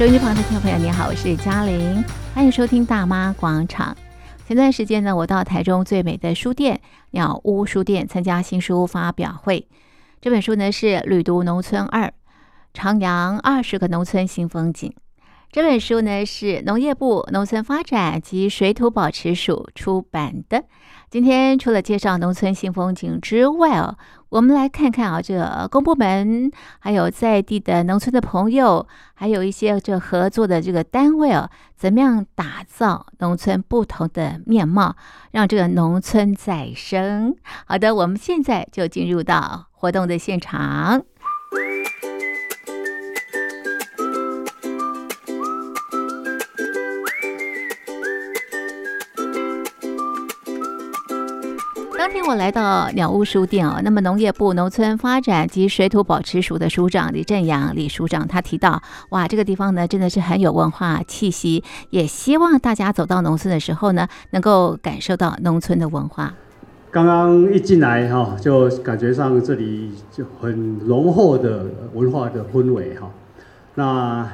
收音机旁的听众朋友，你好，我是嘉玲，欢迎收听大妈广场。前段时间呢，我到台中最美的书店鸟屋书店参加新书发表会。这本书呢是《旅读农村二：徜徉二十个农村新风景》。这本书呢是农业部农村发展及水土保持署出版的。今天除了介绍农村新风景之外哦，我们来看看啊，这个公部门还有在地的农村的朋友，还有一些这合作的这个单位哦，怎么样打造农村不同的面貌，让这个农村再生？好的，我们现在就进入到活动的现场。天我来到鸟屋书店哦，那么农业部农村发展及水土保持署的署长李振阳李署长他提到，哇，这个地方呢真的是很有文化气息，也希望大家走到农村的时候呢，能够感受到农村的文化。刚刚一进来哈，就感觉上这里就很浓厚的文化的氛围哈。那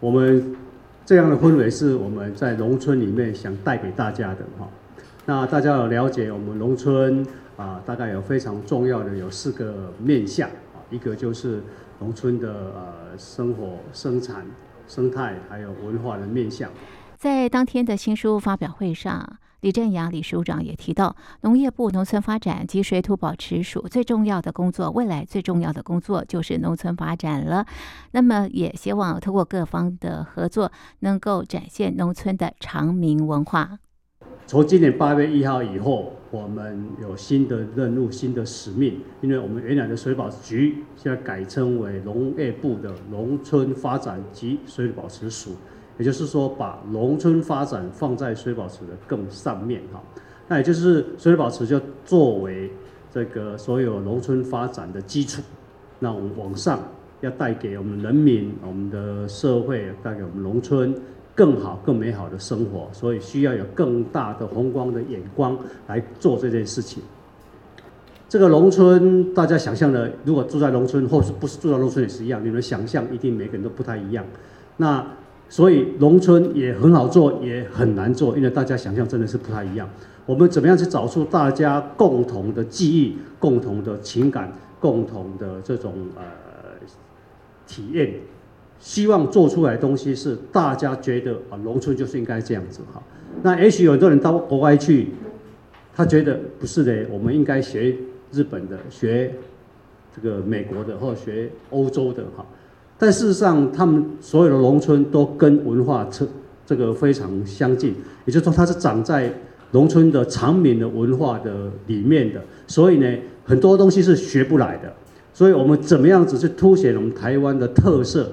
我们这样的氛围是我们在农村里面想带给大家的哈。那大家有了解我们农村啊，大概有非常重要的有四个面向啊，一个就是农村的呃生活、生产、生态，还有文化的面向。在当天的新书发表会上，李振阳李署长也提到，农业部农村发展及水土保持署最重要的工作，未来最重要的工作就是农村发展了。那么也希望通过各方的合作，能够展现农村的长明文化。从今年八月一号以后，我们有新的任务、新的使命，因为我们原来的水保局现在改称为农业部的农村发展及水土保持署，也就是说，把农村发展放在水保持的更上面哈。那也就是水保持就作为这个所有农村发展的基础，那我们往上要带给我们人民、我们的社会，带给我们农村。更好、更美好的生活，所以需要有更大的宏观的眼光来做这件事情。这个农村，大家想象的，如果住在农村，或是不是住在农村也是一样，你们想象一定每个人都不太一样。那所以农村也很好做，也很难做，因为大家想象真的是不太一样。我们怎么样去找出大家共同的记忆、共同的情感、共同的这种呃体验？希望做出来的东西是大家觉得啊，农村就是应该这样子哈。那也许有很多人到国外去，他觉得不是的，我们应该学日本的，学这个美国的，或者学欧洲的哈。但事实上，他们所有的农村都跟文化这这个非常相近，也就是说，它是长在农村的长民的文化的里面的。所以呢，很多东西是学不来的。所以我们怎么样子去凸显我们台湾的特色？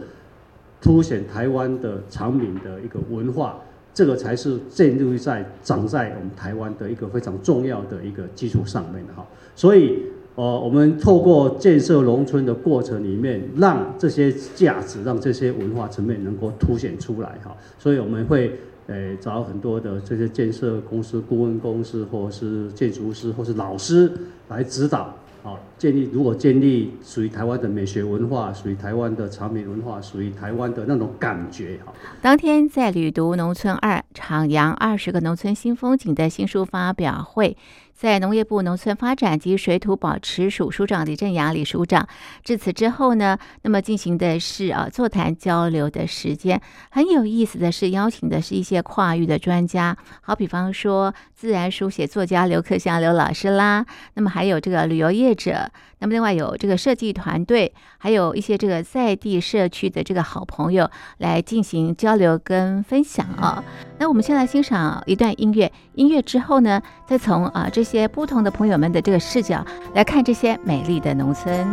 凸显台湾的常民的一个文化，这个才是建立在长在我们台湾的一个非常重要的一个基础上面的哈。所以，呃，我们透过建设农村的过程里面，让这些价值，让这些文化层面能够凸显出来哈。所以我们会呃找很多的这些建设公司、顾问公司，或是建筑师，或是老师来指导。好，建立如果建立属于台湾的美学文化，属于台湾的常民文化，属于台湾的那种感觉。哈，当天在旅读农村二徜徉二十个农村新风景的新书发表会。在农业部农村发展及水土保持署署长李振阳李署长致辞之后呢，那么进行的是啊座谈交流的时间。很有意思的是，邀请的是一些跨域的专家，好比方说自然书写作家刘克湘刘老师啦。那么还有这个旅游业者那么另外有这个设计团队还有一些这个在地社区的这个好朋友来进行交流跟分享啊那我们先来欣赏一段音乐音乐之后呢再从啊这些不同的朋友们的这个视角来看这些美丽的农村。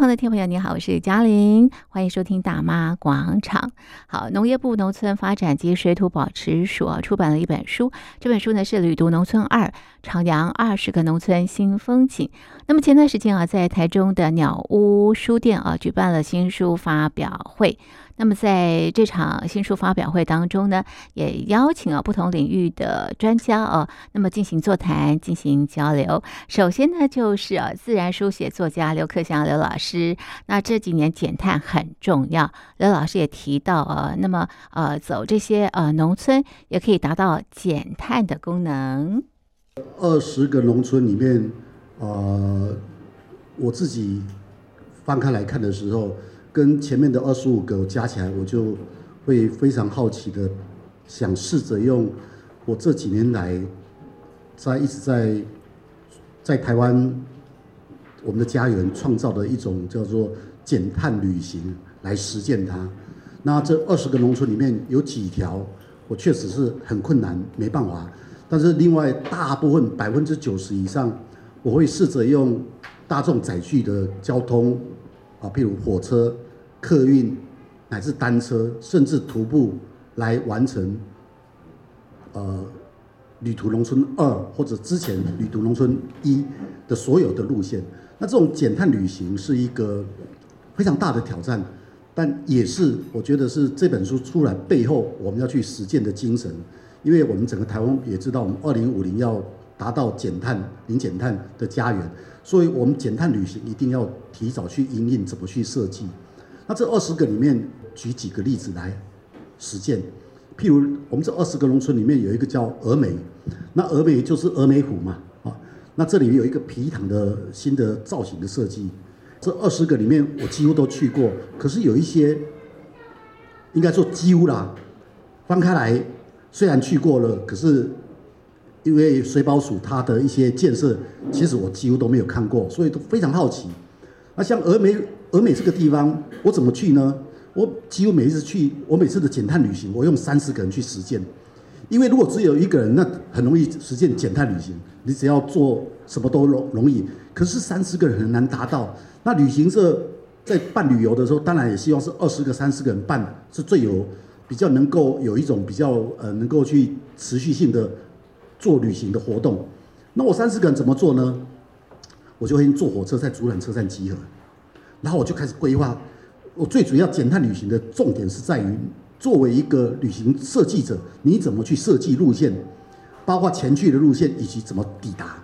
旁的听众朋友，你好，我是嘉玲，欢迎收听大妈广场。好，农业部农村发展及水土保持署出版了一本书，这本书呢是《旅读农村二：徜徉二十个农村新风景》。那么前段时间啊，在台中的鸟屋书店啊，举办了新书发表会。那么在这场新书发表会当中呢，也邀请了不同领域的专家啊，那么进行座谈、进行交流。首先呢，就是啊，自然书写作家刘克祥刘老师。那这几年减碳很重要，刘老师也提到啊，那么呃，走这些呃农村也可以达到减碳的功能。二十个农村里面，呃，我自己翻开来看的时候。跟前面的二十五个加起来，我就会非常好奇的想试着用我这几年来在一直在在台湾我们的家园创造的一种叫做减碳旅行来实践它。那这二十个农村里面有几条我确实是很困难，没办法。但是另外大部分百分之九十以上，我会试着用大众载具的交通。啊，譬如火车、客运，乃至单车，甚至徒步来完成，呃，旅途农村二或者之前旅途农村一的所有的路线。那这种减碳旅行是一个非常大的挑战，但也是我觉得是这本书出来背后我们要去实践的精神。因为我们整个台湾也知道，我们二零五零要达到减碳、零减碳的家园。所以我们减碳旅行一定要提早去因应，怎么去设计？那这二十个里面举几个例子来实践。譬如我们这二十个农村里面有一个叫峨眉，那峨眉就是峨眉湖嘛，啊，那这里有一个皮塘的新的造型的设计。这二十个里面我几乎都去过，可是有一些应该说几乎啦，翻开来虽然去过了，可是。因为水保署它的一些建设，其实我几乎都没有看过，所以都非常好奇。那像峨眉，峨眉这个地方，我怎么去呢？我几乎每一次去，我每次的减碳旅行，我用三十个人去实践。因为如果只有一个人，那很容易实践减碳旅行，你只要做什么都容容易。可是三十个人很难达到。那旅行社在办旅游的时候，当然也希望是二十个、三十个人办，是最有比较能够有一种比较呃能够去持续性的。做旅行的活动，那我三十个人怎么做呢？我就会坐火车在竹南车站集合，然后我就开始规划。我最主要减碳旅行的重点是在于，作为一个旅行设计者，你怎么去设计路线，包括前去的路线以及怎么抵达。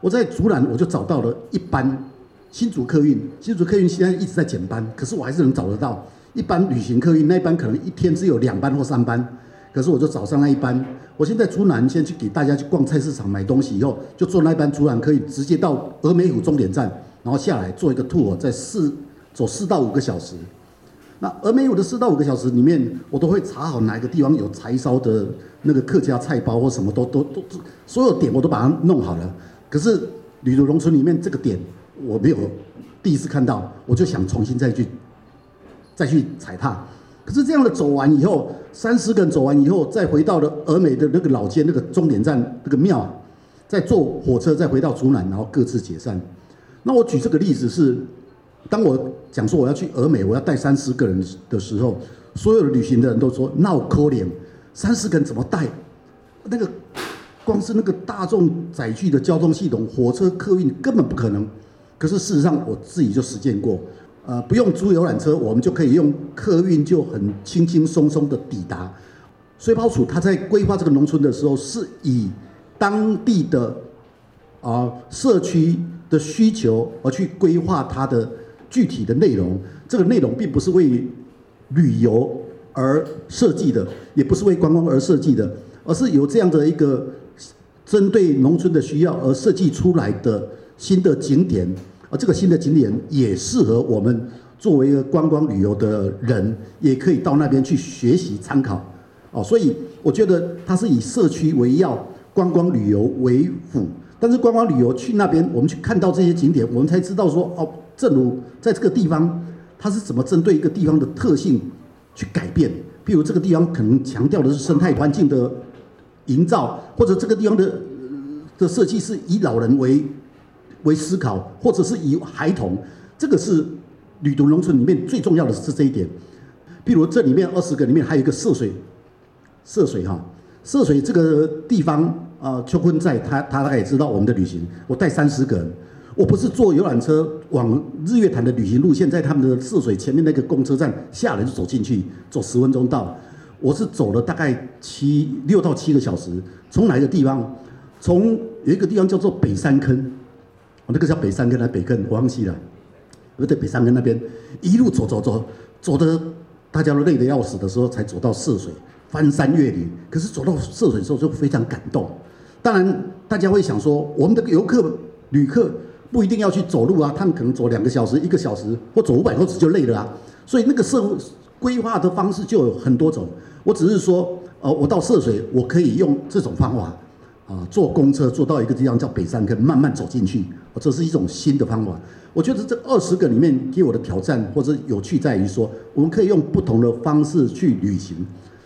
我在竹南我就找到了一班新竹客运，新竹客运现在一直在减班，可是我还是能找得到一班旅行客运，那一班可能一天只有两班或三班。可是我就早上那一班，我现在出南先去给大家去逛菜市场买东西，以后就坐那一班出南可以直接到峨眉湖终点站，然后下来做一个 tour，在四走四到五个小时。那峨眉湖的四到五个小时里面，我都会查好哪一个地方有柴烧的那个客家菜包或什么都都都，所有点我都把它弄好了。可是旅途农村里面这个点我没有第一次看到，我就想重新再去再去踩踏。可是这样的走完以后，三十个人走完以后，再回到了峨眉的那个老街那个终点站那个庙，再坐火车再回到竹南，然后各自解散。那我举这个例子是，当我讲说我要去峨眉，我要带三十个人的时候，所有的旅行的人都说那我可怜，三十个人怎么带？那个光是那个大众载具的交通系统，火车、客运根本不可能。可是事实上我自己就实践过。呃，不用租游览车，我们就可以用客运，就很轻轻松松的抵达。水保署他在规划这个农村的时候，是以当地的啊、社区的需求而去规划它的具体的内容。这个内容并不是为旅游而设计的，也不是为观光而设计的，而是有这样的一个针对农村的需要而设计出来的新的景点。而这个新的景点也适合我们作为一个观光旅游的人，也可以到那边去学习参考。哦，所以我觉得它是以社区为要，观光旅游为辅。但是观光旅游去那边，我们去看到这些景点，我们才知道说，哦，正如在这个地方，它是怎么针对一个地方的特性去改变。譬如这个地方可能强调的是生态环境的营造，或者这个地方的的设计是以老人为。为思考，或者是以孩童，这个是旅读农村里面最重要的是这一点。譬如这里面二十个里面还有一个涉水，涉水哈，涉水这个地方啊、呃，秋坤在他他大概也知道我们的旅行，我带三十个人，我不是坐游览车往日月潭的旅行路线，在他们的涉水前面那个公车站下来就走进去，走十分钟到。我是走了大概七六到七个小时，从哪一个地方？从有一个地方叫做北山坑，那个叫北山根还是北根，我忘记了。我在北山根那边一路走走走，走的大家都累得要死的时候，才走到涉水，翻山越岭。可是走到涉水的时候就非常感动。当然，大家会想说，我们的游客旅客不一定要去走路啊，他们可能走两个小时、一个小时，或走五百公尺就累了啊。所以那个社会规划的方式就有很多种。我只是说，呃，我到涉水，我可以用这种方法，啊、坐公车坐到一个地方叫北山根，慢慢走进去，这是一种新的方法。我觉得这二十个里面给我的挑战或者有趣在于说，我们可以用不同的方式去旅行。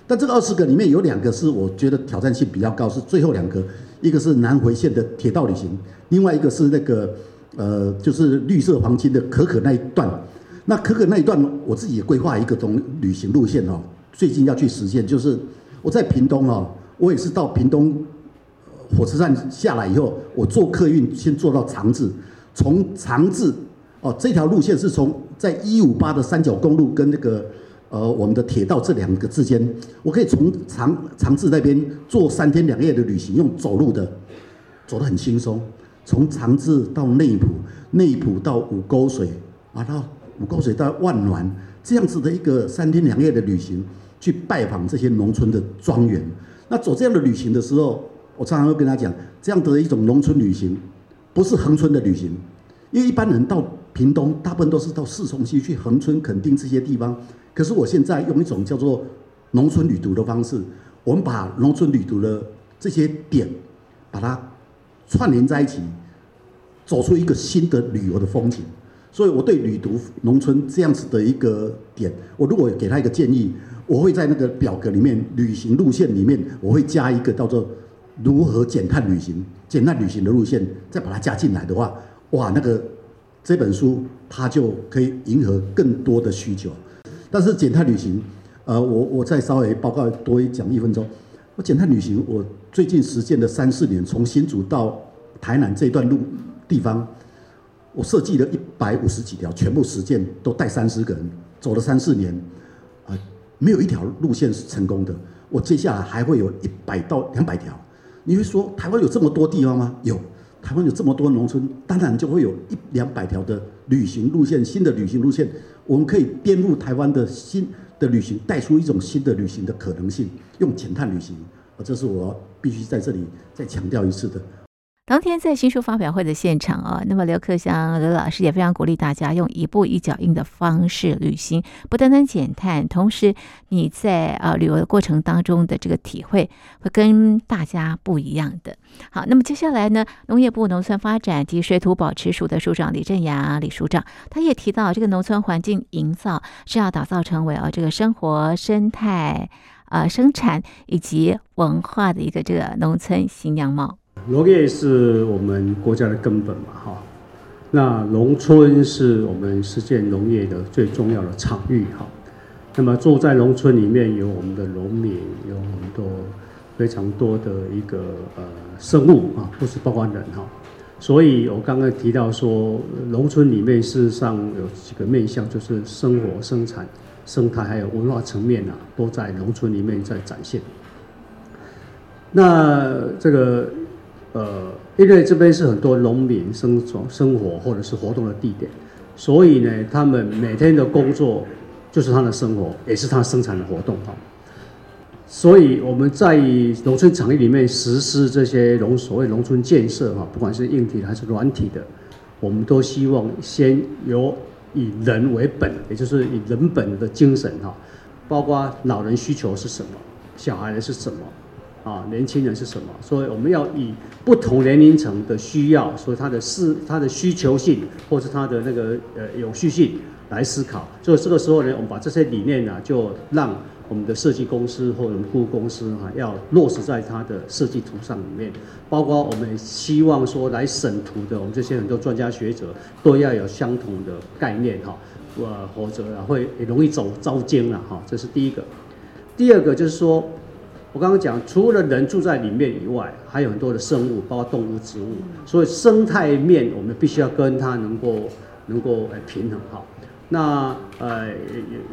但这个二十个里面有两个是我觉得挑战性比较高，是最后两个，一个是南回线的铁道旅行，另外一个是那个呃，就是绿色黄金的可可那一段。那可可那一段，我自己也规划一个种旅行路线哦。最近要去实现，就是我在屏东哦，我也是到屏东火车站下来以后，我坐客运先坐到长治，从长治哦，这条路线是从在一五八的三角公路跟那个呃我们的铁道这两个之间，我可以从长长治那边坐三天两夜的旅行，用走路的，走得很轻松，从长治到内埔，内埔到五沟水，啊到五沟水到万峦，这样子的一个三天两夜的旅行。去拜访这些农村的庄园，那走这样的旅行的时候，我常常会跟他讲，这样的一种农村旅行，不是恒春的旅行，因为一般人到屏东，大部分都是到四重溪去恒春、垦丁这些地方。可是我现在用一种叫做农村旅途的方式，我们把农村旅途的这些点，把它串联在一起，走出一个新的旅游的风景。所以我对旅途农村这样子的一个点，我如果给他一个建议。我会在那个表格里面，旅行路线里面，我会加一个叫做如何减碳旅行、减碳旅行的路线，再把它加进来的话，哇，那个这本书它就可以迎合更多的需求。但是减碳旅行，呃，我我再稍微报告多讲一分钟。我减碳旅行，我最近实践了三四年，从新竹到台南这段路地方，我设计了一百五十几条，全部实践都带三十个人，走了三四年。啊没有一条路线是成功的，我接下来还会有一百到两百条。你会说台湾有这么多地方吗？有，台湾有这么多农村，当然就会有一两百条的旅行路线，新的旅行路线，我们可以颠覆台湾的新的旅行，带出一种新的旅行的可能性，用浅探旅行，这是我必须在这里再强调一次的。当天在新书发表会的现场啊，那么刘克湘刘老师也非常鼓励大家用一步一脚印的方式旅行，不单单减碳，同时你在呃旅游的过程当中的这个体会会跟大家不一样的。好，那么接下来呢，农业部农村发展及水土保持署的署长李振阳李署长，他也提到这个农村环境营造是要打造成为啊这个生活生态呃生产以及文化的一个这个农村新样貌。农业是我们国家的根本嘛，哈。那农村是我们实践农业的最重要的场域，哈。那么住在农村里面，有我们的农民，有很多非常多的一个呃生物啊，不是包括人哈。所以我刚刚提到说，农村里面事实上有几个面向，就是生活、生产、生态，还有文化层面啊，都在农村里面在展现。那这个。呃，因为这边是很多农民生存、生活或者是活动的地点，所以呢，他们每天的工作就是他的生活，也是他生产的活动哈。所以我们在农村场域里面实施这些农所谓农村建设哈，不管是硬体的还是软体的，我们都希望先由以人为本，也就是以人本的精神哈，包括老人需求是什么，小孩的是什么。啊，年轻人是什么？所以我们要以不同年龄层的需要，所以他的是他的需求性，或是他的那个呃有序性来思考。所以这个时候呢，我们把这些理念呢、就让我们的设计公司或者顾问公司哈、要落实在它的设计图上里面。包括我们希望说来审图的，我们这些很多专家学者都要有相同的概念哈。呃，或者啊会容易走遭惊了哈，这是第一个。第二个就是说，我刚刚讲，除了人住在里面以外，还有很多的生物，包括动物、植物，所以生态面我们必须要跟它能够能够呃平衡好。那呃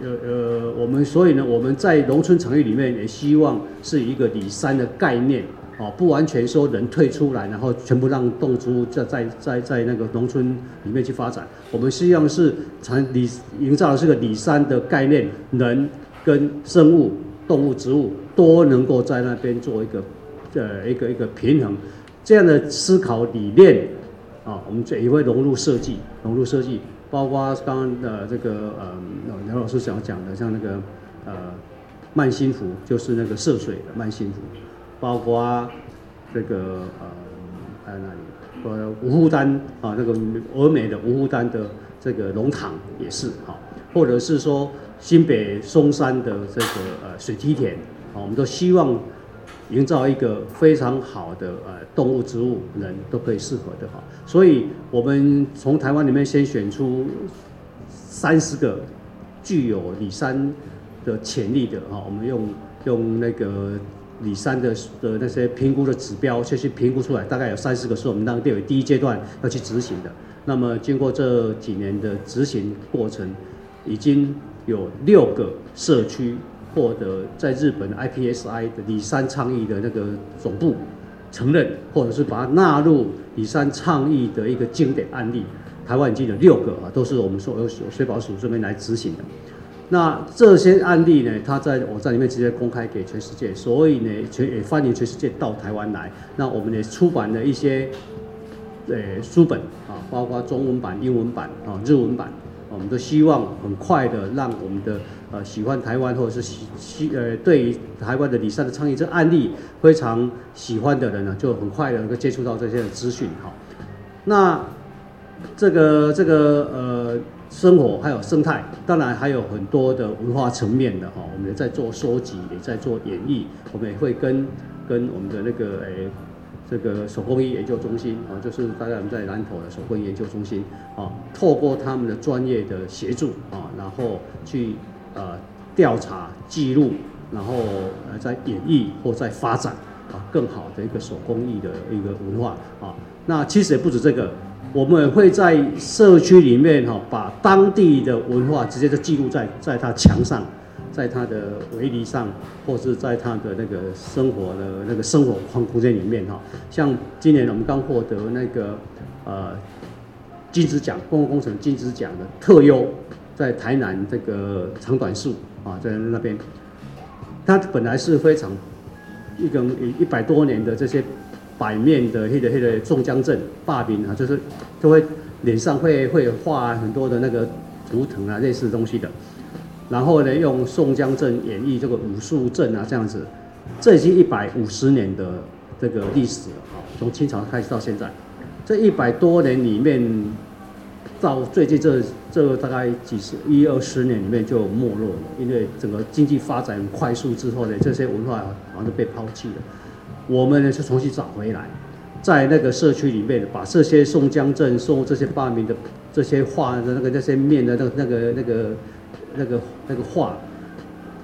呃呃，我们所以呢，我们在农村场域里面也希望是一个里山的概念。哦，不完全说人退出来，然后全部让动植物在在在在那个农村里面去发展。我们实际上是产里营造的是个里山的概念，人跟生物、动物、植物都能够在那边做一个呃一个一个平衡，这样的思考理念啊，我们这也会融入设计，融入设计，包括刚刚的这个呃梁老师想讲的，像那个呃慢心湖，就是那个涉水的慢心湖。包括这个呃，还有哪里？呃，五福丹啊，那个峨眉的五福丹的这个龙塘也是哈，或者是说新北松山的这个呃水梯田，啊我们都希望营造一个非常好的呃动物、植物、人都可以适合的哈。所以我们从台湾里面先选出三十个具有里山的潜力的哈，我们用用那个。里山的的那些评估的指标，先去评估出来，大概有三十个是我们当地为第一阶段要去执行的。那么经过这几年的执行过程，已经有六个社区获得在日本 IPSI 的里山倡议的那个总部承认，或者是把它纳入里山倡议的一个经典案例。台湾已经有六个啊，都是我们说由水保署这边来执行的。那这些案例呢，它在网站里面直接公开给全世界，所以呢，全也欢迎全世界到台湾来。那我们也出版了一些呃书本啊，包括中文版、英文版啊、日文版，我们都希望很快的让我们的呃喜欢台湾或者是喜喜呃对于台湾的李善的倡议这案例非常喜欢的人呢，就很快的能够接触到这些资讯哈。那这个这个呃。生活还有生态，当然还有很多的文化层面的哈，我们也在做收集，也在做演绎，我们也会跟跟我们的那个诶、这个手工艺研究中心啊，就是大概我们在南投的手工艺研究中心啊，透过他们的专业的协助啊，然后去呃调查记录，然后呃在演绎或在发展啊更好的一个手工艺的一个文化啊，那其实也不止这个。我们会在社区里面哈，把当地的文化直接就记录在在它墙上，在他的围篱上，或是在他的那个生活的那个生活空空间里面哈。像今年我们刚获得那个呃金质奖，公共工程金质奖的特优，在台南这个长短树啊，在那边，它本来是非常一个一一百多年的这些。百面的黑的黑的宋江镇霸兵啊，就是就会脸上会会画很多的那个图腾啊，类似的东西的。然后呢，用宋江镇演绎这个武术镇啊，这样子，这已经一百五十年的这个历史了啊，从清朝开始到现在，这一百多年里面，到最近这这大概几十一二十年里面就没落了，因为整个经济发展快速之后呢，这些文化好像都被抛弃了。我们呢是重新找回来，在那个社区里面，把这些宋江镇、宋这些发明的这些画的那个那些面的那个那个那个那个那个那个画，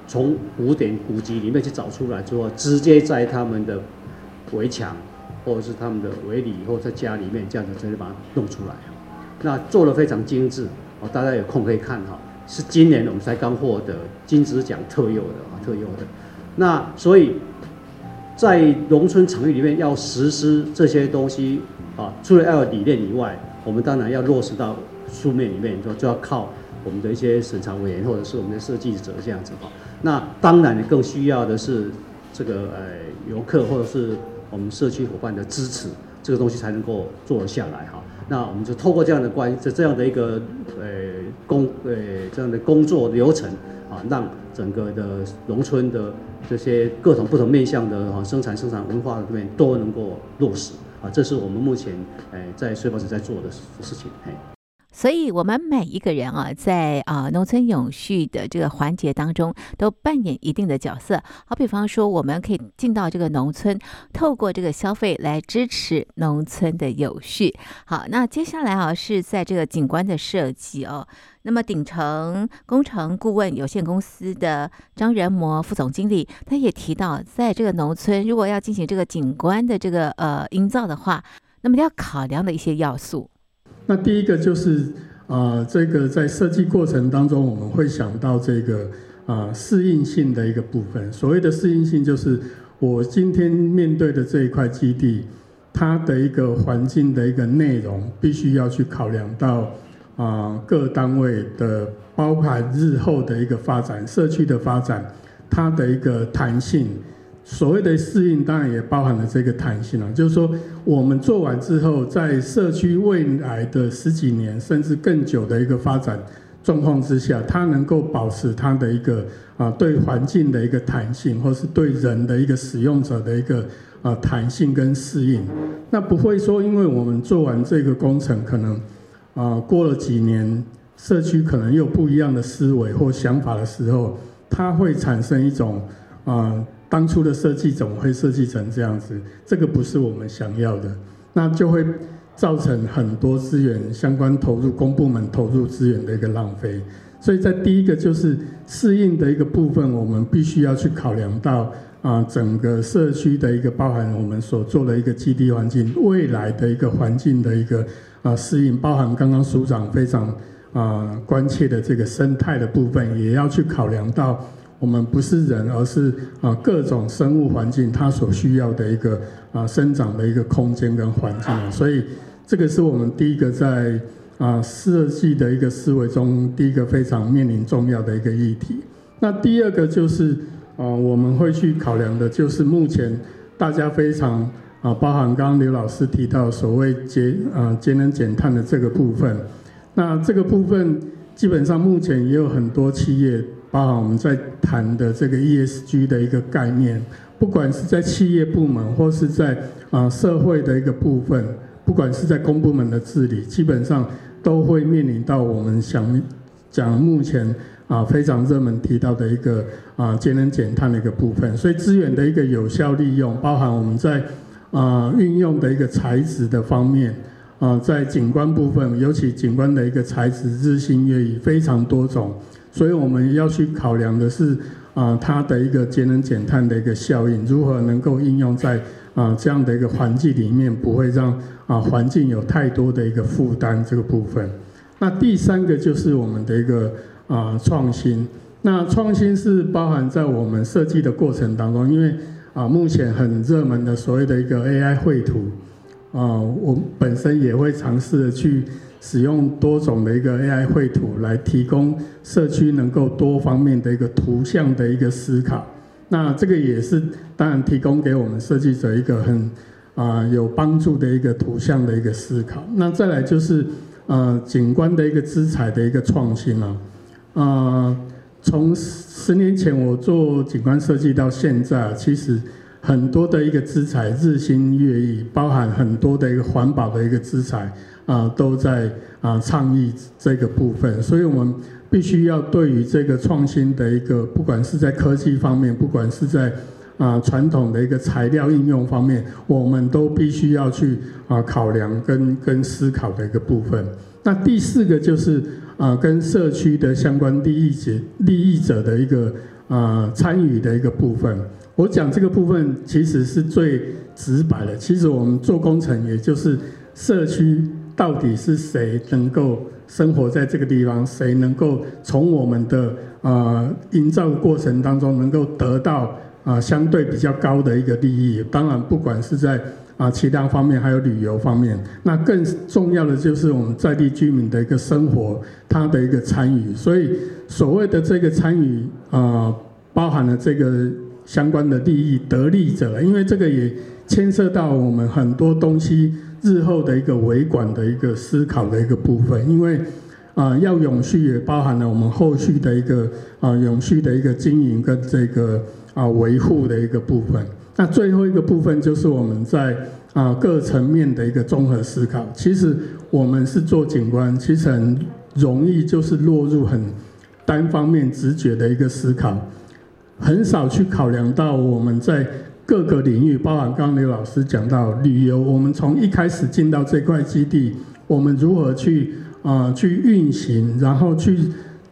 从古典古籍里面去找出来之后，直接在他们的围墙或者是他们的围里或者在家里面这样子直接把它弄出来，那做的非常精致哦，大家有空可以看哈，是今年我们才刚获得金质奖特优的啊，特优的，那所以。在农村场域里面要实施这些东西啊，除了要有理念以外，我们当然要落实到书面里面，就就要靠我们的一些审查委员或者是我们的设计者这样子哈。那当然更需要的是这个呃游客或者是我们社区伙伴的支持，这个东西才能够做得下来哈。那我们就透过这样的关这这样的一个呃工呃这样的工作流程啊，让整个的农村的。这些各种不同面向的哈生产、生产文化的这边都能够落实啊，这是我们目前诶在水保署在做的事情。所以，我们每一个人啊，在啊农村永续的这个环节当中，都扮演一定的角色。好比方说，我们可以进到这个农村，透过这个消费来支持农村的有序。好，那接下来啊，是在这个景观的设计哦。那么，鼎成工程顾问有限公司的张仁模副总经理，他也提到，在这个农村，如果要进行这个景观的这个呃营造的话，那么要考量的一些要素。那第一个就是啊、这个在设计过程当中，我们会想到这个啊、适应性的一个部分。所谓的适应性，就是我今天面对的这一块基地，它的一个环境的一个内容，必须要去考量到啊、各单位的，包含日后的一个发展、社区的发展，它的一个弹性。所谓的适应，当然也包含了这个弹性了。就是说，我们做完之后，在社区未来的十几年甚至更久的一个发展状况之下，它能够保持它的一个啊对环境的一个弹性，或是对人的一个使用者的一个啊弹性跟适应。那不会说，因为我们做完这个工程，可能啊过了几年，社区可能有不一样的思维或想法的时候，它会产生一种啊。当初的设计怎么会设计成这样子？这个不是我们想要的，那就会造成很多资源相关投入，公部门投入资源的一个浪费。所以在第一个就是适应的一个部分，我们必须要去考量到啊，整个社区的一个包含我们所做的一个基地环境，未来的一个环境的一个啊适应，包含刚刚署长非常啊关切的这个生态的部分，也要去考量到。我们不是人，而是啊各种生物环境它所需要的一个啊生长的一个空间跟环境，所以这个是我们第一个在啊设计的一个思维中第一个非常面临重要的一个议题。那第二个就是啊我们会去考量的就是目前大家非常啊包含刚刚刘老师提到所谓节啊节能减碳的这个部分，那这个部分基本上目前也有很多企业。包含我们在谈的这个 ESG 的一个概念，不管是在企业部门或是在啊社会的一个部分，不管是在公部门的治理，基本上都会面临到我们想讲目前啊非常热门提到的一个啊节能减碳的一个部分。所以资源的一个有效利用，包含我们在啊运用的一个材质的方面啊，在景观部分，尤其景观的一个材质日新月异，非常多种。所以我们要去考量的是，啊，它的一个节能减碳的一个效应，如何能够应用在啊这样的一个环境里面，不会让啊环境有太多的一个负担这个部分。那第三个就是我们的一个啊创新。那创新是包含在我们设计的过程当中，因为啊目前很热门的所谓的一个 AI 绘图，啊，我本身也会尝试的去。使用多种的一个 AI 绘图来提供社区能够多方面的一个图像的一个思考，那这个也是当然提供给我们设计者一个很啊有帮助的一个图像的一个思考。那再来就是呃景观的一个资材的一个创新了，啊，从十年前我做景观设计到现在，其实很多的一个资材日新月异，包含很多的一个环保的一个资材。啊，都在啊倡议这个部分，所以我们必须要对于这个创新的一个，不管是在科技方面，不管是在啊传统的一个材料应用方面，我们都必须要去啊考量跟跟思考的一个部分。那第四个就是啊跟社区的相关利益者利益者的一个啊参与的一个部分。我讲这个部分其实是最直白的，其实我们做工程也就是社区。到底是谁能够生活在这个地方？谁能够从我们的啊营造过程当中能够得到啊相对比较高的一个利益？当然，不管是在啊其他方面，还有旅游方面，那更重要的就是我们在地居民的一个生活，他的一个参与。所以，所谓的这个参与啊，包含了这个相关的利益得利者，因为这个也牵涉到我们很多东西。日后的一个维管的一个思考的一个部分，因为啊、要永续也包含了我们后续的一个啊、永续的一个经营跟这个啊维护的一个部分。那最后一个部分就是我们在啊、各层面的一个综合思考。其实我们是做景观，其实很容易就是落入很单方面直觉的一个思考，很少去考量到我们在各个领域，包含刚刚刘老师讲到旅游，我们从一开始进到这块基地，我们如何去啊、去运行，然后去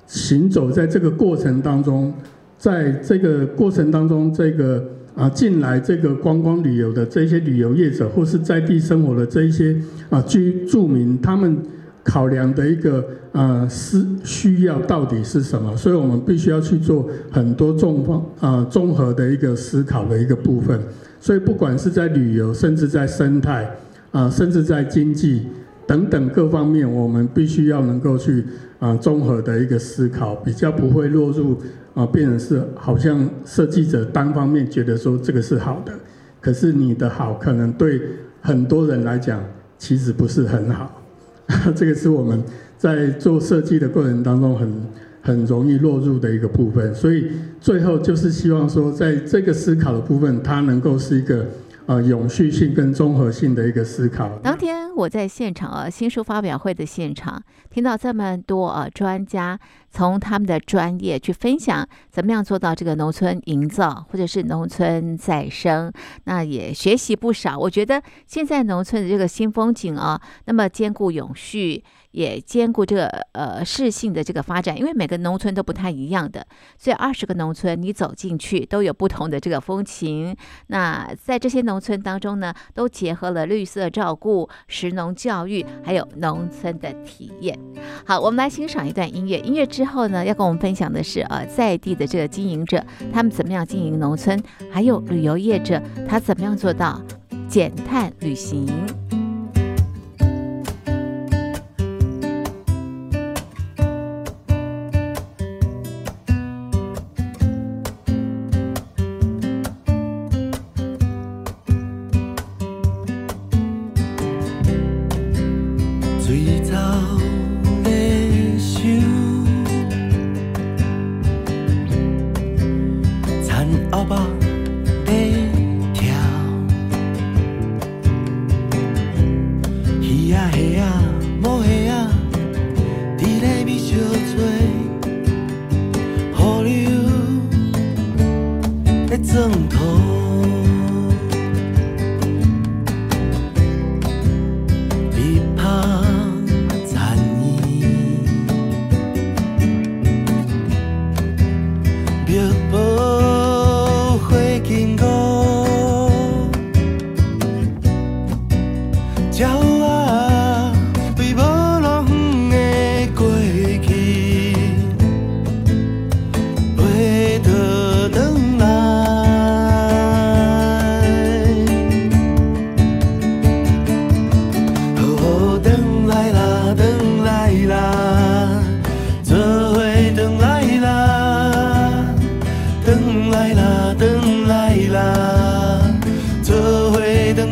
行走在这个过程当中，在这个过程当中，这个啊进来这个观光旅游的这些旅游业者，或是在地生活的这一些啊居住民，他们。考量的一个呃是需要到底是什么？所以我们必须要去做很多综方呃综合的一个思考的一个部分。所以不管是在旅游，甚至在生态啊、甚至在经济等等各方面，我们必须要能够去啊、综合的一个思考，比较不会落入啊、呃、变成是好像设计者单方面觉得说这个是好的，可是你的好可能对很多人来讲其实不是很好。这个是我们在做设计的过程当中很很容易落入的一个部分，所以最后就是希望说，在这个思考的部分，它能够是一个呃永续性跟综合性的一个思考。当天我在现场啊，新书发表会的现场，听到这么多啊专家从他们的专业去分享，怎么样做到这个农村营造，或者是农村再生，那也学习不少。我觉得现在农村的这个新风景啊，那么兼顾永续。也兼顾这个呃适性的这个发展，因为每个农村都不太一样的，所以二十个农村你走进去都有不同的这个风情。那在这些农村当中呢，都结合了绿色照顾、食农教育，还有农村的体验。好，我们来欣赏一段音乐。音乐之后呢，要跟我们分享的是呃在地的这个经营者，他们怎么样经营农村，还有旅游业者他怎么样做到减碳旅行。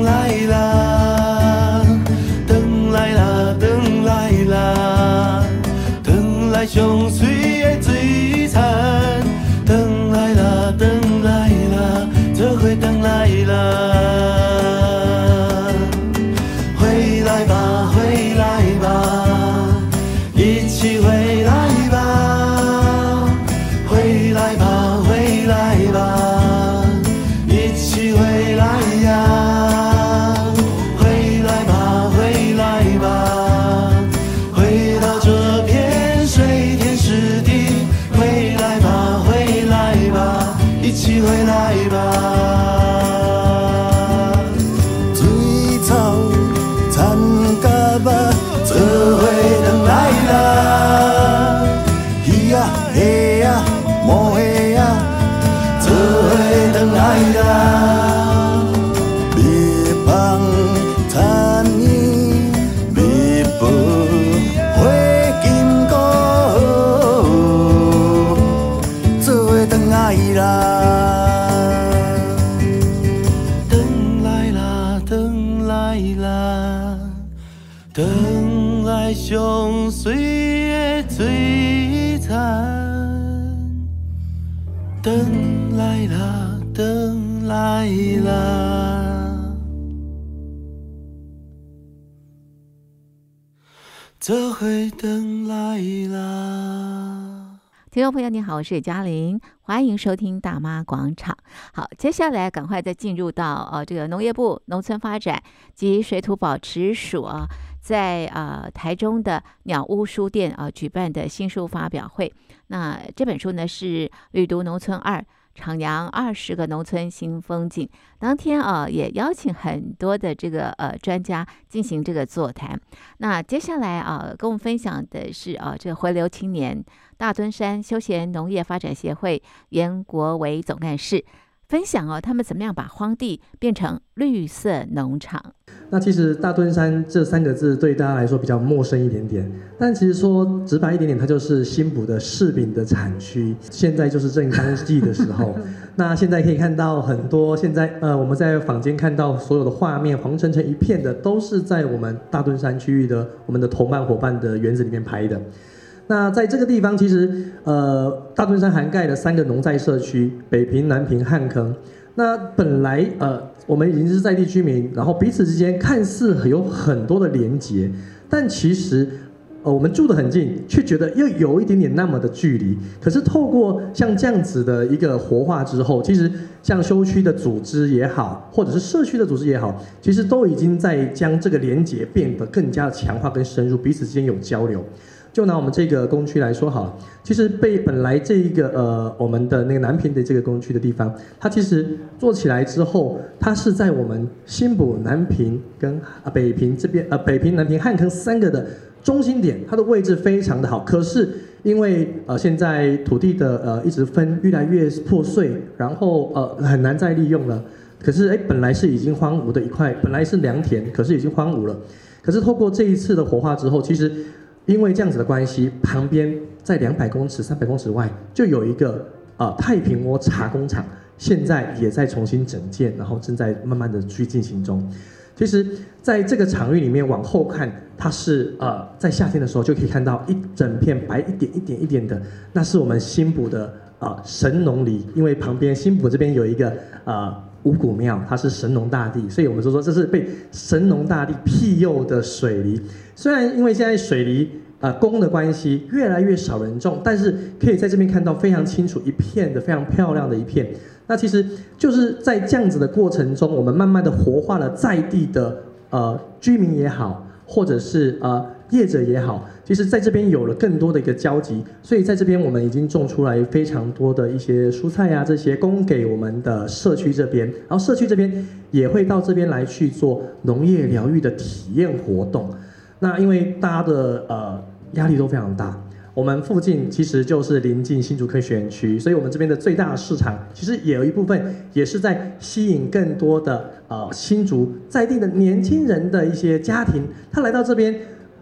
来了。这回灯来啦！听众朋友，你好，我是嘉玲，欢迎收听大妈广场。好，接下来赶快再进入到呃这个农业部农村发展及水土保持署啊，在呃台中的鸟屋书店啊举办的新书发表会。那这本书呢是《旅读农村二》。徜徉二十个农村新风景，当天啊也邀请很多的这个呃专家进行这个座谈。那接下来啊跟我们分享的是啊这个回流青年大墩山休闲农业发展协会袁国维总干事。分享哦，他们怎么样把荒地变成绿色农场？那其实大墩山这三个字对大家来说比较陌生一点点，但其实说直白一点点，它就是新埔的柿饼的产区。现在就是正当季的时候，那现在可以看到很多现在呃我们在坊间看到所有的画面，黄澄澄一片的，都是在我们大墩山区域的我们的同伴伙伴的园子里面拍的。那在这个地方，其实呃，大墩山涵盖了三个农在社区：北平、南平、汉坑。那本来呃，我们已经是在地居民，然后彼此之间看似有很多的连结，但其实呃，我们住得很近，却觉得又有一点点那么的距离。可是透过像这样子的一个活化之后，其实像修区的组织也好，或者是社区的组织也好，其实都已经在将这个连结变得更加的强化跟深入，彼此之间有交流。就拿我们这个工区来说好了，其实被本来这一个呃我们的那个南平的这个工区的地方，它其实做起来之后，它是在我们新埔南平跟啊北平这边呃北平南平汉坑三个的中心点，它的位置非常的好。可是因为呃现在土地的呃一直分越来越破碎，然后呃很难再利用了。可是哎本来是已经荒芜的一块，本来是良田，可是已经荒芜了。可是透过这一次的活化之后，其实。因为这样子的关系，旁边在两百公尺、三百公尺外就有一个啊、呃、太平窝茶工厂，现在也在重新整建，然后正在慢慢的去进行中。其实，在这个场域里面往后看，它是呃在夏天的时候就可以看到一整片白一点一点一点的，那是我们新埔的啊、呃、神农梨，因为旁边新埔这边有一个啊五谷庙，它是神农大帝，所以我们就说这是被神农大帝庇佑的水梨。虽然因为现在水梨啊供的关系越来越少人种，但是可以在这边看到非常清楚一片的非常漂亮的一片。那其实就是在这样子的过程中，我们慢慢的活化了在地的呃居民也好，或者是呃业者也好，其实在这边有了更多的一个交集。所以在这边我们已经种出来非常多的一些蔬菜啊，这些供给我们的社区这边，然后社区这边也会到这边来去做农业疗愈的体验活动。那因为大家的呃压力都非常大，我们附近其实就是临近新竹科学园区，所以我们这边的最大市场其实也有一部分也是在吸引更多的呃新竹在地的年轻人的一些家庭，他来到这边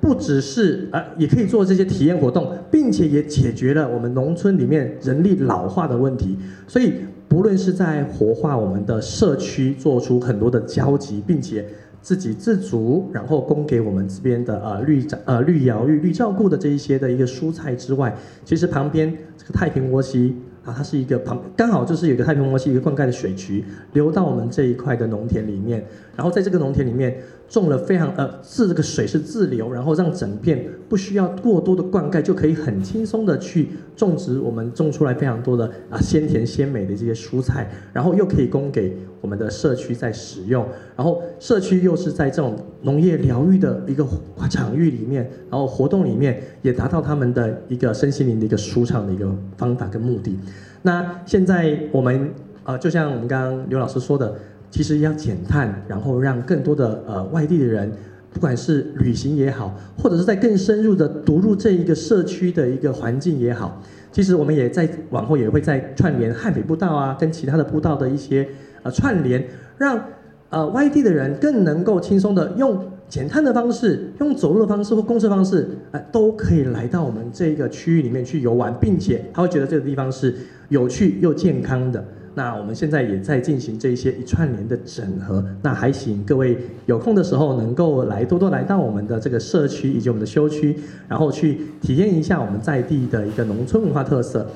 不只是呃也可以做这些体验活动，并且也解决了我们农村里面人力老化的问题，所以不论是在活化我们的社区，做出很多的交集，并且。自给自足，然后供给我们这边的呃绿呃绿疗愈绿照顾的这一些的一个蔬菜之外，其实旁边这个太平窝溪啊，它是一个旁刚好就是有个太平窝溪一个灌溉的水渠流到我们这一块的农田里面，然后在这个农田里面。种了非常呃，是这个水是自流，然后让整片不需要过多的灌溉，就可以很轻松的去种植。我们种出来非常多的啊鲜甜鲜美的这些蔬菜，然后又可以供给我们的社区在使用。然后社区又是在这种农业疗愈的一个场域里面，然后活动里面也达到他们的一个身心灵的一个舒畅的一个方法跟目的。那现在我们呃，就像我们刚刚刘老师说的。其实要减碳，然后让更多的呃外地的人，不管是旅行也好，或者是在更深入的读入这一个社区的一个环境也好，其实我们也在往后也会在串联汉北步道啊，跟其他的步道的一些呃串联，让呃外地的人更能够轻松的用减碳的方式，用走路的方式或公车方式，呃都可以来到我们这一个区域里面去游玩，并且他会觉得这个地方是有趣又健康的。那我们现在也在进行这些一串联的整合，那还请各位有空的时候能够来多多来到我们的这个社区以及我们的休区，然后去体验一下我们在地的一个农村文化特色。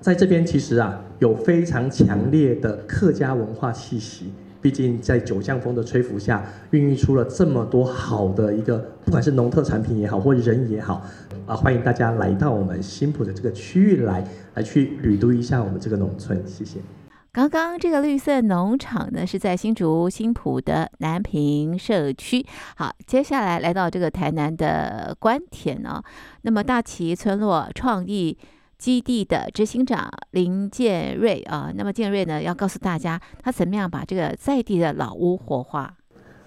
在这边其实啊有非常强烈的客家文化气息毕竟在九降风的吹拂下，孕育出了这么多好的一个，不管是农特产品也好，或人也好，啊，欢迎大家来到我们新埔的这个区域来，来去旅读一下我们这个农村。谢谢。刚刚这个绿色农场呢，是在新竹新埔的南平社区。好，接下来来到这个台南的官田呢、哦，那么大旗村落创意基地的执行长林建瑞啊，那么建瑞呢要告诉大家，他怎么样把这个在地的老屋活化。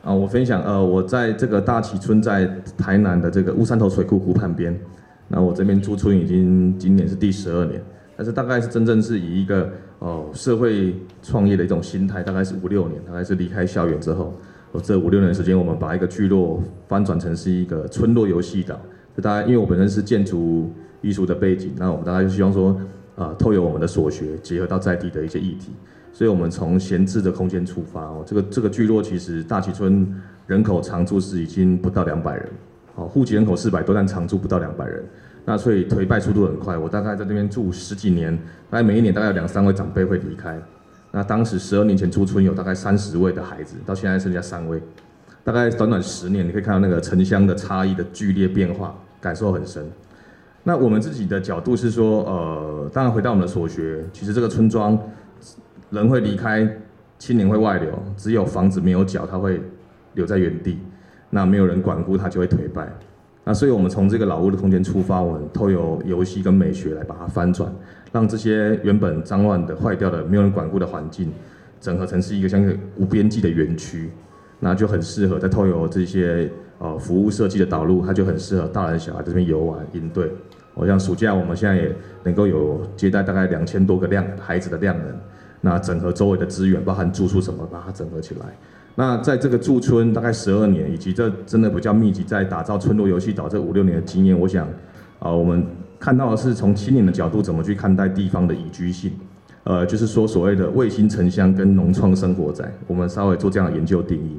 啊，我分享，呃，我在这个大旗村在台南的这个乌山头水库湖畔边，那我这边驻村已经今年是第十二年。但是大概是真正是以一个哦社会创业的一种心态，大概是五六年，大概是离开校园之后，哦这五六年时间，我们把一个聚落翻转成是一个村落游戏岛。就大概因为我本身是建筑艺术的背景，那我们大概就希望说，啊、呃，透过我们的所学，结合到在地的一些议题，所以我们从闲置的空间出发哦，这个这个聚落其实大旗村人口常住是已经不到两百人，哦户籍人口四百多，但常住不到两百人。那所以颓败速度很快，我大概在这边住十几年，大概每一年大概有两三位长辈会离开。那当时十二年前出村有大概三十位的孩子，到现在剩下三位，大概短短十年，你可以看到那个城乡的差异的剧烈变化，感受很深。那我们自己的角度是说，呃，当然回到我们的所学，其实这个村庄人会离开，青年会外流，只有房子没有脚，它会留在原地，那没有人管顾它就会颓败。那所以，我们从这个老屋的空间出发，我们透过游戏跟美学来把它翻转，让这些原本脏乱的、坏掉的、没有人管顾的环境，整合成是一个像个无边际的园区，那就很适合在透过这些呃服务设计的导入，它就很适合大人小孩在这边游玩、应对。我像暑假，我们现在也能够有接待大概两千多个量孩子的量能，那整合周围的资源，包含住宿什么，把它整合起来。那在这个驻村大概十二年，以及这真的比较密集在打造村落游戏岛这五六年的经验，我想，啊，我们看到的是从青年的角度怎么去看待地方的宜居性，呃，就是说所谓的卫星城乡跟农创生活在，我们稍微做这样的研究定义。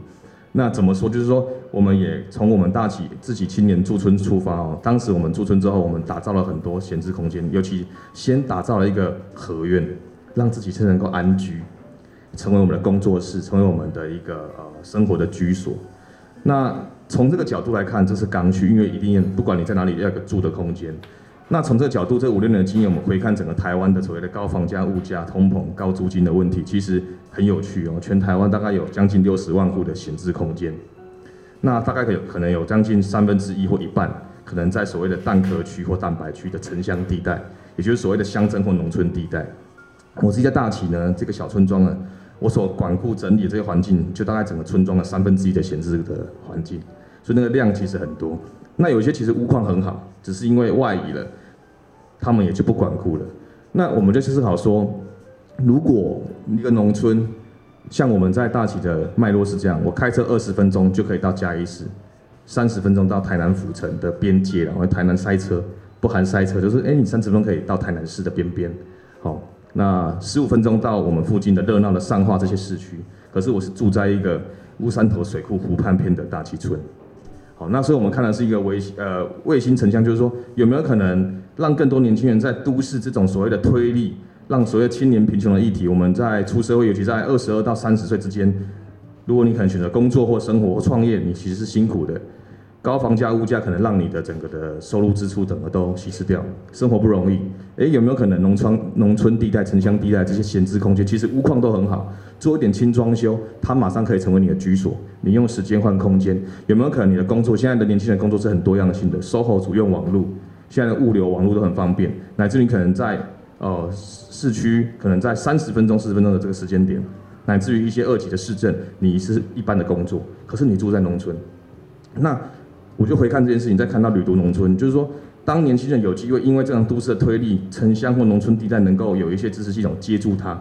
那怎么说？就是说，我们也从我们大企自己青年驻村出发哦，当时我们驻村之后，我们打造了很多闲置空间，尤其先打造了一个合院，让自己才能够安居。成为我们的工作室，成为我们的一个呃生活的居所。那从这个角度来看，这是刚需，因为一定要不管你在哪里，要有个住的空间。那从这个角度，这五六年的经验，我们回看整个台湾的所谓的高房价、物价、通膨、高租金的问题，其实很有趣哦。全台湾大概有将近六十万户的闲置空间，那大概可可能有将近三分之一或一半，可能在所谓的蛋壳区或蛋白区的城乡地带，也就是所谓的乡镇或农村地带。我自己在大旗呢，这个小村庄呢。我所管顾整理这个环境，就大概整个村庄的三分之一的闲置的环境，所以那个量其实很多。那有些其实屋况很好，只是因为外移了，他们也就不管顾了。那我们就思考说，如果一个农村，像我们在大旗的脉络是这样，我开车二十分钟就可以到嘉义市，三十分钟到台南府城的边界，然后台南塞车，不含塞车，就是哎，你三十分钟可以到台南市的边边，好。那十五分钟到我们附近的热闹的上化这些市区，可是我是住在一个乌山头水库湖畔边的大溪村。好，那所以我们看的是一个卫呃卫星城乡，就是说有没有可能让更多年轻人在都市这种所谓的推力，让所谓青年贫穷的议题，我们在出社会，尤其在二十二到三十岁之间，如果你可能选择工作或生活或创业，你其实是辛苦的。高房价、物价可能让你的整个的收入支出整个都稀释掉，生活不容易。诶，有没有可能农村、农村地带、城乡地带这些闲置空间，其实屋况都很好，做一点轻装修，它马上可以成为你的居所。你用时间换空间，有没有可能你的工作？现在的年轻人工作是很多样性的，SOHO 族用网络，现在的物流网络都很方便，乃至你可能在呃市区，可能在三十分钟、四十分钟的这个时间点，乃至于一些二级的市镇，你是一般的工作，可是你住在农村，那。我就回看这件事情，再看到旅读农村，就是说，当年轻人有机会，因为这样都市的推力，城乡或农村地带能够有一些支持系统接住它，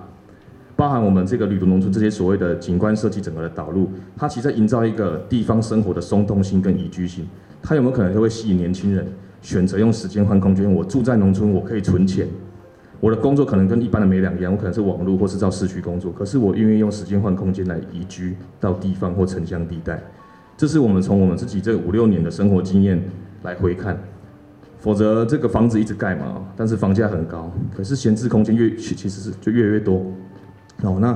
包含我们这个旅读农村这些所谓的景观设计整个的导入，它其实在营造一个地方生活的松动性跟宜居性，它有没有可能就会吸引年轻人选择用时间换空间？我住在农村，我可以存钱，我的工作可能跟一般的没两样，我可能是网络或是到市区工作，可是我愿意用时间换空间来移居到地方或城乡地带。这是我们从我们自己这五六年的生活经验来回看，否则这个房子一直盖嘛，但是房价很高，可是闲置空间越其实是就越来越多。哦，那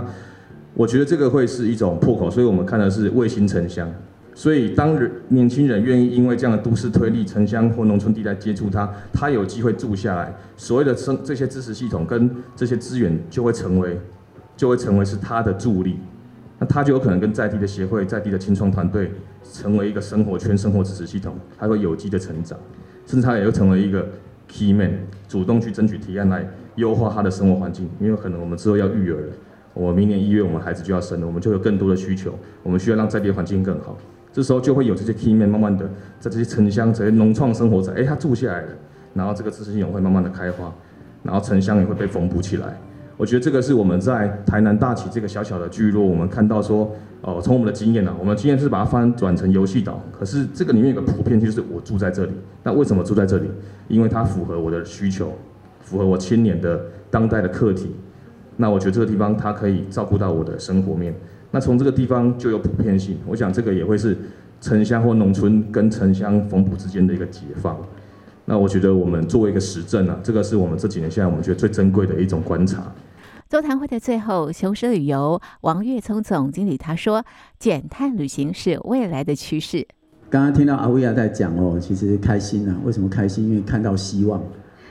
我觉得这个会是一种破口，所以我们看的是卫星城乡。所以当人年轻人愿意因为这样的都市推力，城乡或农村地带接触它，他有机会住下来，所谓的生这些支持系统跟这些资源就会成为，就会成为是他的助力。那他就有可能跟在地的协会、在地的青创团队，成为一个生活圈、生活支持系统，他会有机的成长，甚至他也会成为一个 key man，主动去争取提案来优化他的生活环境。因为可能我们之后要育儿了，我明年一月我们孩子就要生了，我们就有更多的需求，我们需要让在地环境更好。这时候就会有这些 key man 慢慢的在这些城乡、这些农创生活者，哎，他住下来了，然后这个知识系统会慢慢的开花，然后城乡也会被缝补起来。我觉得这个是我们在台南大起这个小小的聚落，我们看到说，哦，从我们的经验呢，我们经验是把它翻转成游戏岛。可是这个里面有个普遍，就是我住在这里。那为什么住在这里？因为它符合我的需求，符合我青年的当代的课题。那我觉得这个地方它可以照顾到我的生活面。那从这个地方就有普遍性。我想这个也会是城乡或农村跟城乡缝补之间的一个解放。那我觉得我们作为一个实证啊，这个是我们这几年现在我们觉得最珍贵的一种观察。座谈会的最后，雄狮旅游王月聪总经理他说：“减碳旅行是未来的趋势。”刚刚听到阿威亚在讲哦，其实开心啊。为什么开心？因为看到希望。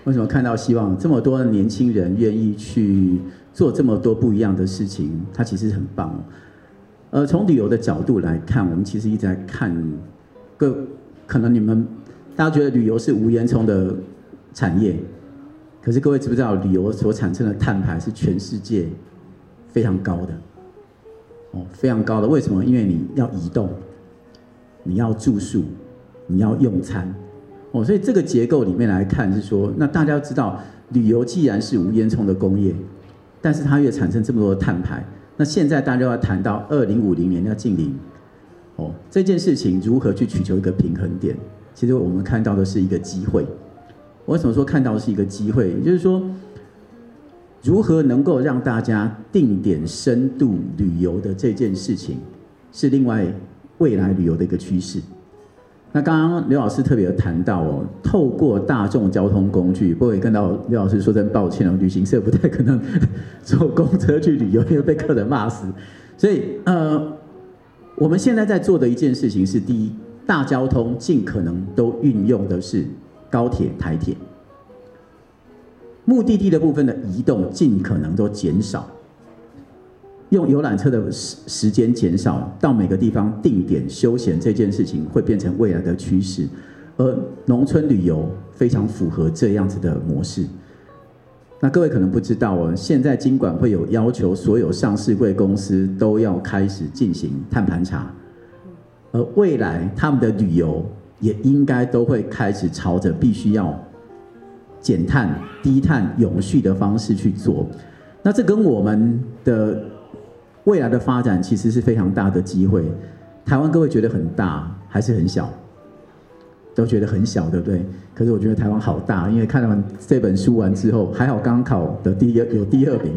为什么看到希望？这么多年轻人愿意去做这么多不一样的事情，他其实很棒哦。呃，从旅游的角度来看，我们其实一直在看各，可能你们大家觉得旅游是无烟囱的产业。可是各位知不知道，旅游所产生的碳排是全世界非常高的，哦，非常高的。为什么？因为你要移动，你要住宿，你要用餐，哦，所以这个结构里面来看是说，那大家知道，旅游既然是无烟囱的工业，但是它又产生这么多的碳排，那现在大家要谈到二零五零年要净零，哦，这件事情如何去取求一个平衡点？其实我们看到的是一个机会。我为什么说看到是一个机会？也就是说，如何能够让大家定点深度旅游的这件事情，是另外未来旅游的一个趋势。那刚刚刘老师特别有谈到哦，透过大众交通工具，不过也跟到刘老师说声抱歉哦，旅行社不太可能 坐公车去旅游，因为被客人骂死。所以呃，我们现在在做的一件事情是：第一，大交通尽可能都运用的是。高铁、台铁，目的地的部分的移动尽可能都减少，用游览车的时时间减少，到每个地方定点休闲这件事情会变成未来的趋势，而农村旅游非常符合这样子的模式。那各位可能不知道哦，现在金管会有要求，所有上市贵公司都要开始进行碳盘查，而未来他们的旅游。也应该都会开始朝着必须要减碳、低碳、永续的方式去做。那这跟我们的未来的发展其实是非常大的机会。台湾各位觉得很大还是很小？都觉得很小，对不对？可是我觉得台湾好大，因为看完这本书完之后，还好刚考的第一有第二名，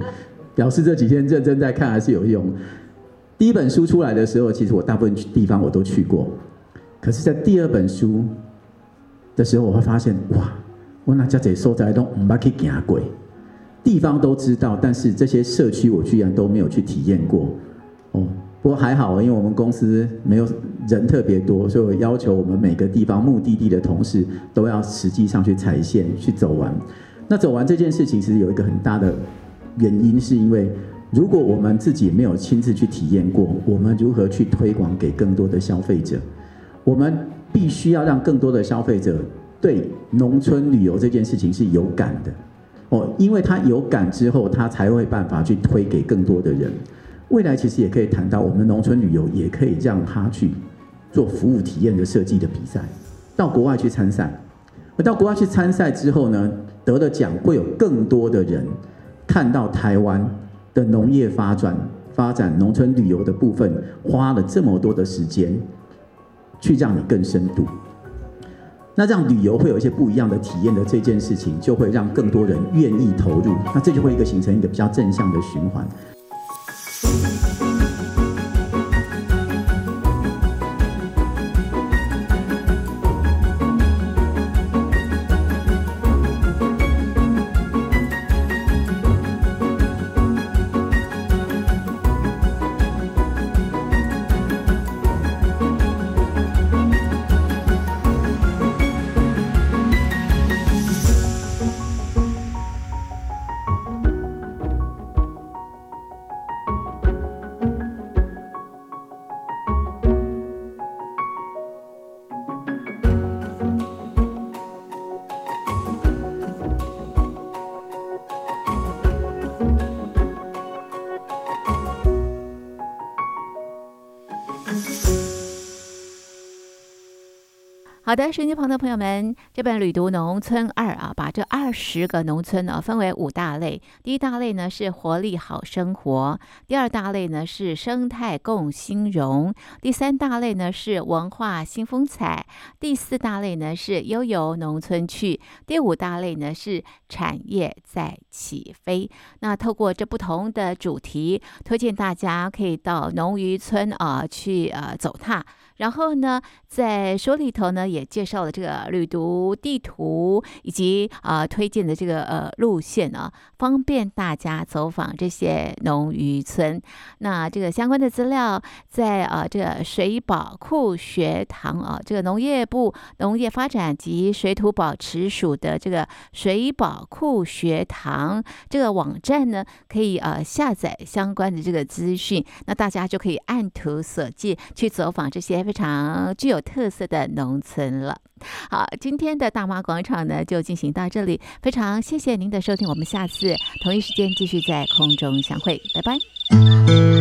表示这几天认真在看还是有用。第一本书出来的时候，其实我大部分地方我都去过。可是，在第二本书的时候，我会发现，哇，我那家这所在都唔捌去行过，地方都知道，但是这些社区我居然都没有去体验过。哦，不过还好，因为我们公司没有人特别多，所以我要求我们每个地方目的地的同事都要实际上去踩线去走完。那走完这件事情，其实有一个很大的原因，是因为如果我们自己没有亲自去体验过，我们如何去推广给更多的消费者？我们必须要让更多的消费者对农村旅游这件事情是有感的哦，因为他有感之后，他才会办法去推给更多的人。未来其实也可以谈到，我们农村旅游也可以让他去做服务体验的设计的比赛，到国外去参赛。而到国外去参赛之后呢，得了奖会有更多的人看到台湾的农业发展、发展农村旅游的部分，花了这么多的时间。去让你更深度，那这样旅游会有一些不一样的体验的这件事情，就会让更多人愿意投入，那这就会一个形成一个比较正向的循环。好的，手机旁的朋友们，这本《旅读农村二》啊，把这二十个农村呢分为五大类。第一大类呢是活力好生活，第二大类呢是生态共兴荣，第三大类呢是文化新风采，第四大类呢是悠游农村去，第五大类呢是产业在起飞。那透过这不同的主题，推荐大家可以到农渔村啊去呃走踏。然后呢，在书里头呢，也介绍了这个旅途地图以及啊、推荐的这个呃路线啊，方便大家走访这些农渔村。那这个相关的资料在啊这个水保库学堂啊，这个农业部农业发展及水土保持署的这个水保库学堂这个网站呢，可以呃下载相关的这个资讯，那大家就可以按图索骥去走访这些。非常具有特色的农村了。好，今天的大妈广场呢就进行到这里，非常谢谢您的收听，我们下次同一时间继续在空中相会，拜拜。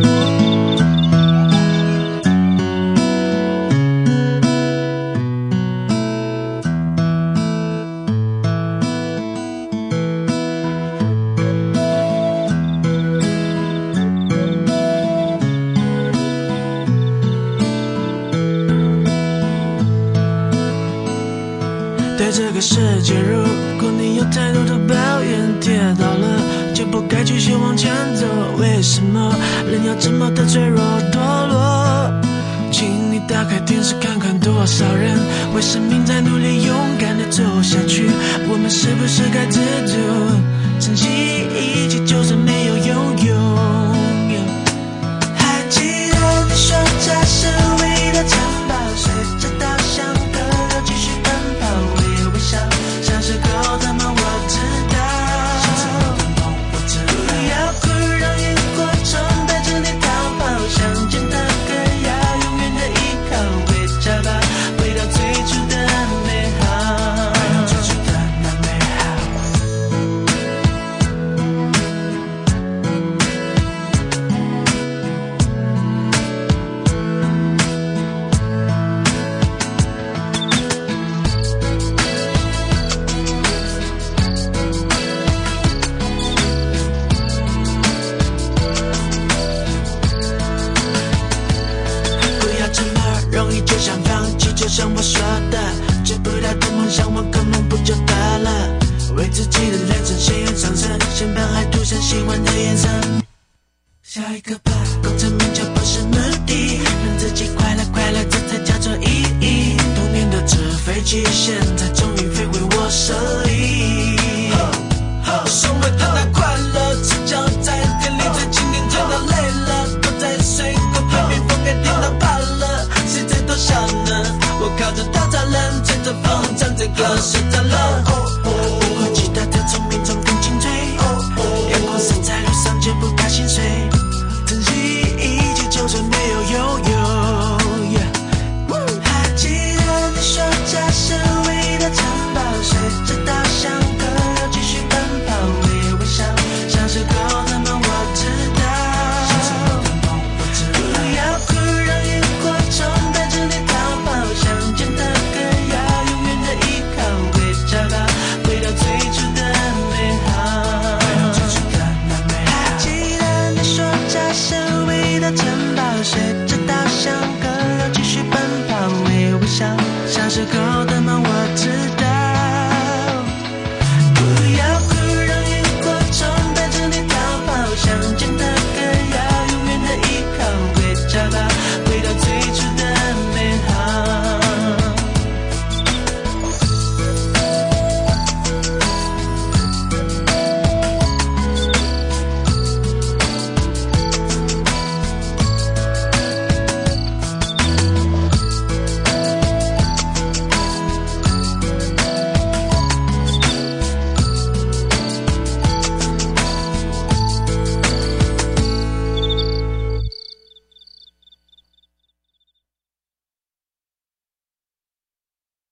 这个世界，如果你有太多的抱怨，跌倒了就不该继续往前走。为什么人要这么的脆弱堕落？请你打开电视看看，多少人为生命在努力，勇敢的走下去。我们是不是该知足，珍惜一切，就算没有拥有？像是狗